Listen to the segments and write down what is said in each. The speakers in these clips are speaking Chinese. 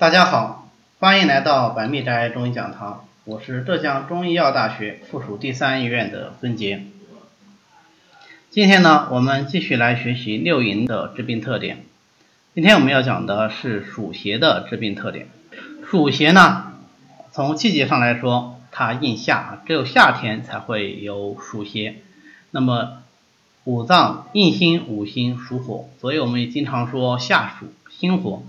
大家好，欢迎来到百密斋中医讲堂，我是浙江中医药大学附属第三医院的孙杰。今天呢，我们继续来学习六淫的致病特点。今天我们要讲的是暑邪的致病特点。暑邪呢，从季节上来说，它应夏，只有夏天才会有暑邪。那么五脏应心，五行属火，所以我们也经常说夏暑心火。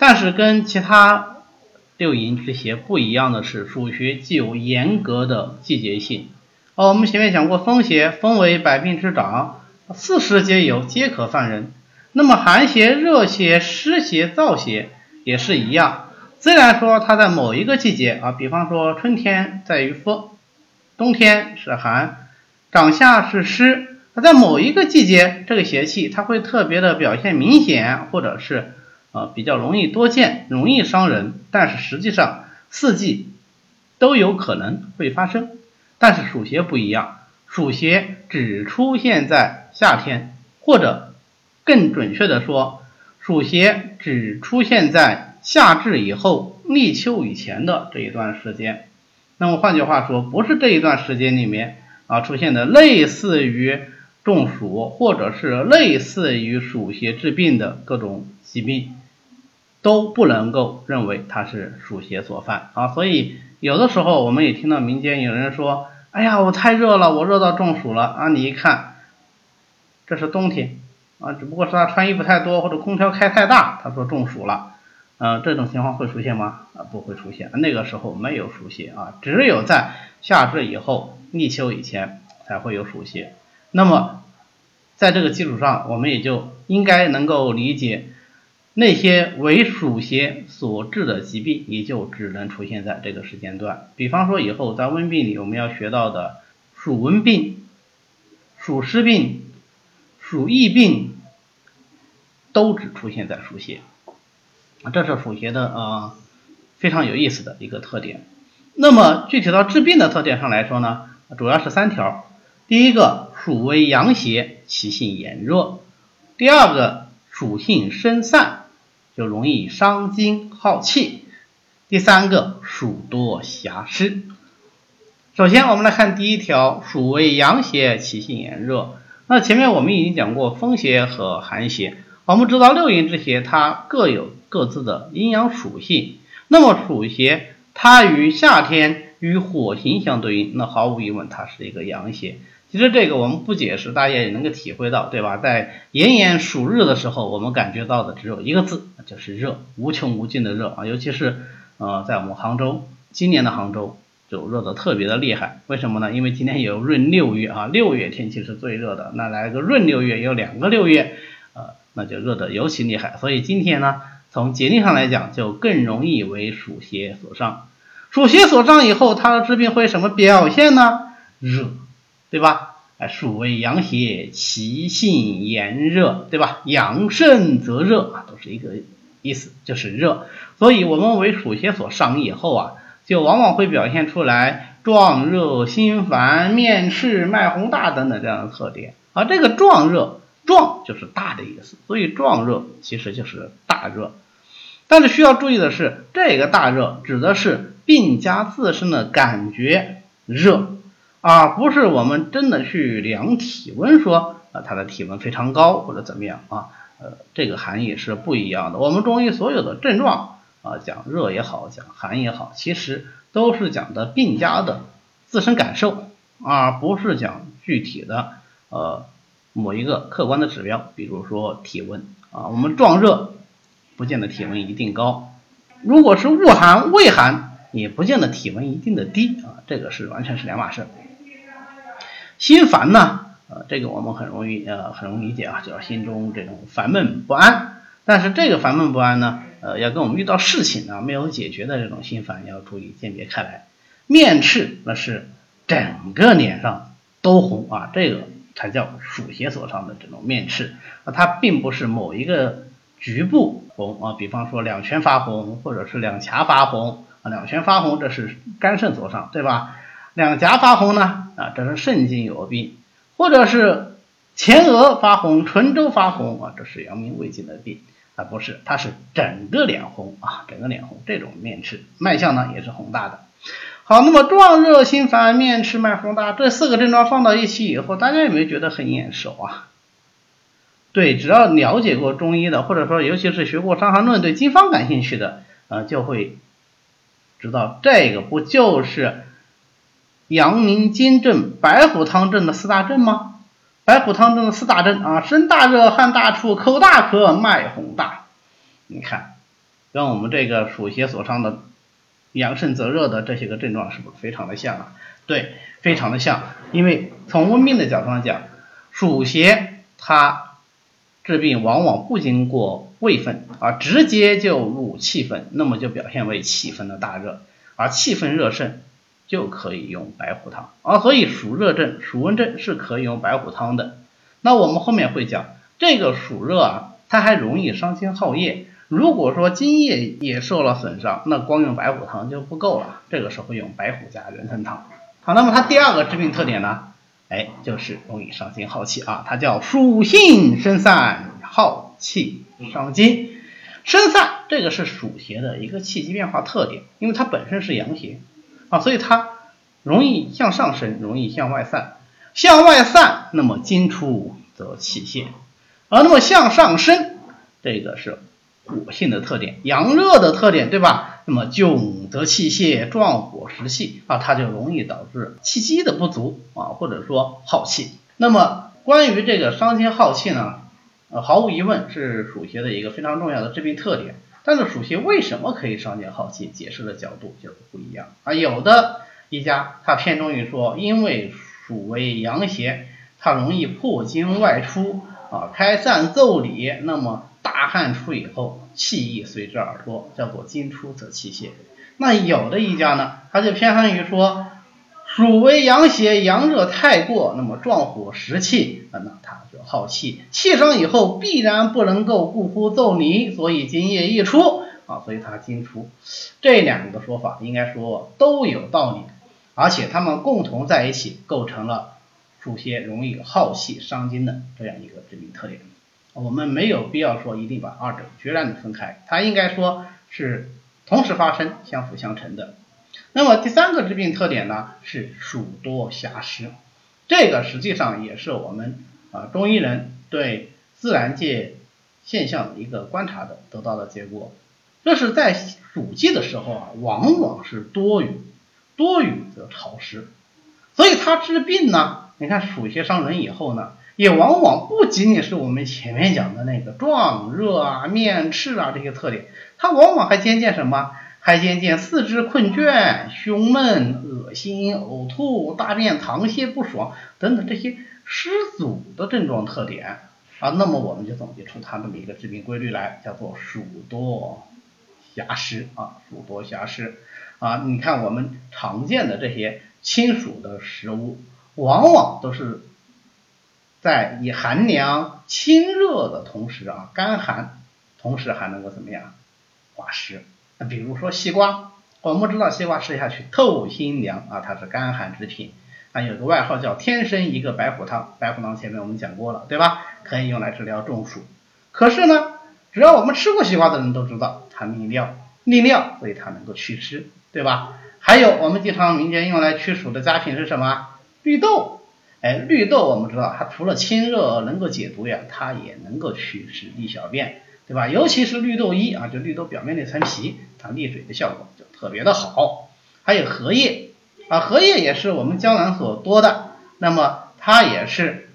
但是跟其他六淫之邪不一样的是，暑邪具有严格的季节性。哦，我们前面讲过，风邪风为百病之长，四时皆有，皆可犯人。那么寒邪、热邪、湿邪、燥邪也是一样。虽然说它在某一个季节啊，比方说春天在于风，冬天是寒，长夏是湿，它在某一个季节，这个邪气它会特别的表现明显，或者是。啊，比较容易多见，容易伤人，但是实际上四季都有可能会发生。但是暑邪不一样，暑邪只出现在夏天，或者更准确的说，暑邪只出现在夏至以后、立秋以前的这一段时间。那么换句话说，不是这一段时间里面啊出现的类似于中暑，或者是类似于暑邪治病的各种疾病。都不能够认为它是暑邪所犯啊，所以有的时候我们也听到民间有人说：“哎呀，我太热了，我热到中暑了啊！”你一看，这是冬天啊，只不过是他穿衣服太多或者空调开太大，他说中暑了。嗯，这种情况会出现吗？啊，不会出现，那个时候没有暑邪啊，只有在夏至以后、立秋以前才会有暑邪。那么在这个基础上，我们也就应该能够理解。那些为暑邪所致的疾病，也就只能出现在这个时间段。比方说，以后在温病里我们要学到的暑温病、暑湿病、暑疫病，都只出现在暑邪。这是暑邪的啊非常有意思的一个特点。那么具体到治病的特点上来说呢，主要是三条。第一个，暑为阳邪，其性炎热；第二个，属性生散。就容易伤精耗气。第三个，暑多狭湿。首先，我们来看第一条，暑为阳邪，其性炎热。那前面我们已经讲过风邪和寒邪，我们知道六淫之邪它各有各自的阴阳属性。那么暑邪它与夏天与火行相对应，那毫无疑问它是一个阳邪。其实这个我们不解释，大家也能够体会到，对吧？在炎炎暑日的时候，我们感觉到的只有一个字，就是热，无穷无尽的热啊！尤其是呃，在我们杭州，今年的杭州就热得特别的厉害。为什么呢？因为今天有闰六月啊，六月天气是最热的，那来个闰六月，有两个六月，呃，那就热得尤其厉害。所以今天呢，从节令上来讲，就更容易为暑邪所伤。暑邪所伤以后，它的治病会什么表现呢？热。对吧？哎，暑为阳邪，其性炎热，对吧？阳盛则热啊，都是一个意思，就是热。所以，我们为暑邪所伤以后啊，就往往会表现出来壮热、心烦、面赤、脉洪大等等这样的特点。而这个壮热，壮就是大的意思，所以壮热其实就是大热。但是需要注意的是，这个大热指的是病家自身的感觉热。啊，不是我们真的去量体温，说啊他的体温非常高或者怎么样啊，呃，这个含义是不一样的。我们中医所有的症状啊，讲热也好，讲寒也好，其实都是讲的病家的自身感受，而不是讲具体的呃某一个客观的指标，比如说体温啊，我们壮热不见得体温一定高，如果是恶寒畏寒，也不见得体温一定的低啊，这个是完全是两码事。心烦呢，呃，这个我们很容易呃很容易理解啊，就是心中这种烦闷不安。但是这个烦闷不安呢，呃，要跟我们遇到事情啊没有解决的这种心烦要注意鉴别开来。面赤那是整个脸上都红啊，这个才叫暑邪所伤的这种面赤啊，它并不是某一个局部红啊，比方说两拳发红或者是两颊发红啊，两拳发红这是肝肾所伤，对吧？两颊发红呢，啊，这是肾经有病；或者是前额发红、唇周发红啊，这是阳明胃经的病。啊不是，它是整个脸红啊，整个脸红，这种面赤，脉象呢也是红大的。好，那么壮热心烦面赤脉红大这四个症状放到一起以后，大家有没有觉得很眼熟啊？对，只要了解过中医的，或者说尤其是学过《伤寒论》对经方感兴趣的，啊，就会知道这个不就是阳明经症白虎汤症的四大症吗？白虎汤症的四大症啊，身大热，汗大出，口大渴，脉洪大。你看，跟我们这个暑邪所伤的阳盛则热的这些个症状是不是非常的像啊？对，非常的像。因为从温病的角度上讲，暑邪它治病往往不经过胃分啊，直接就入气分，那么就表现为气分的大热，而气分热盛。就可以用白虎汤啊，所以暑热症、暑温症是可以用白虎汤的。那我们后面会讲，这个暑热啊，它还容易伤津耗液。如果说津液也受了损伤，那光用白虎汤就不够了。这个时候用白虎加人参汤。好，那么它第二个致病特点呢，哎，就是容易伤心耗气啊，它叫暑性生散，耗气伤津。生散这个是暑邪的一个气机变化特点，因为它本身是阳邪。啊，所以它容易向上升，容易向外散，向外散，那么津出则气泄，而那么向上升，这个是火性的特点，阳热的特点，对吧？那么窘则气泄，壮火实气啊，它就容易导致气机的不足啊，或者说耗气。那么关于这个伤心耗气呢，毫无疑问是暑邪的一个非常重要的致病特点。但是暑邪为什么可以伤津耗气？解释的角度就是不一样啊。有的一家他偏重于说，因为暑为阳邪，它容易破经外出啊，开散奏理，那么大汗出以后，气意随之而脱，叫做津出则气泄。那有的一家呢，他就偏向于说。暑为阳邪，阳热太过，那么壮火食气，那它就耗气，气伤以后必然不能够固乎奏泥，所以津液溢出啊，所以它津出。这两个说法应该说都有道理，而且它们共同在一起构成了暑邪容易耗气伤津的这样一个致命特点。我们没有必要说一定把二者决然的分开，它应该说是同时发生、相辅相成的。那么第三个致病特点呢是暑多暇湿，这个实际上也是我们啊中医人对自然界现象的一个观察的得到的结果。这是在暑季的时候啊，往往是多雨，多雨则潮湿，所以它治病呢，你看暑邪伤人以后呢，也往往不仅仅是我们前面讲的那个壮热啊、面赤啊这些特点，它往往还兼见什么？还渐见四肢困倦、胸闷、恶心、呕吐、大便溏泻不爽等等这些湿阻的症状特点啊，那么我们就总结出它这么一个致病规律来，叫做暑多瑕湿啊，暑多瑕湿啊。你看我们常见的这些清暑的食物，往往都是在以寒凉清热的同时啊，干寒，同时还能够怎么样化湿。比如说西瓜，我们知道西瓜吃下去透心凉啊，它是干寒之品，啊有个外号叫天生一个白虎汤，白虎汤前面我们讲过了，对吧？可以用来治疗中暑。可是呢，只要我们吃过西瓜的人都知道它利尿，利尿所以它能够祛湿，对吧？还有我们经常民间用来祛暑的佳品是什么？绿豆，哎，绿豆我们知道它除了清热能够解毒呀，它也能够祛湿利小便。对吧？尤其是绿豆衣啊，就绿豆表面那层皮，它利水的效果就特别的好。还有荷叶啊，荷叶也是我们江南所多的，那么它也是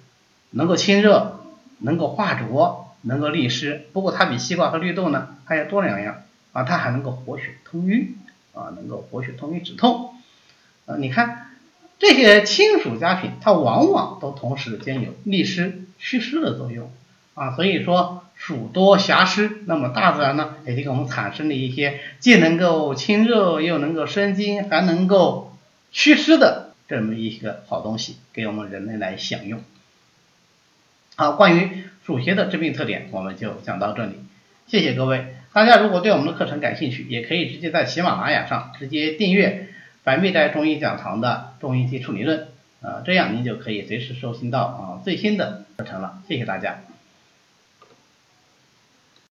能够清热、能够化浊、能够利湿。不过它比西瓜和绿豆呢还要多两样啊，它还能够活血通瘀啊，能够活血通瘀止痛。啊，你看这些清暑佳品，它往往都同时兼有利湿祛湿的作用啊，所以说。暑多瑕湿，那么大自然呢也就给我们产生了一些既能够清热又能够生津还能够祛湿的这么一个好东西，给我们人类来享用。好，关于暑邪的致病特点，我们就讲到这里，谢谢各位。大家如果对我们的课程感兴趣，也可以直接在喜马拉雅上直接订阅百密斋中医讲堂的中医基础理论，啊，这样您就可以随时收听到啊最新的课程了。谢谢大家。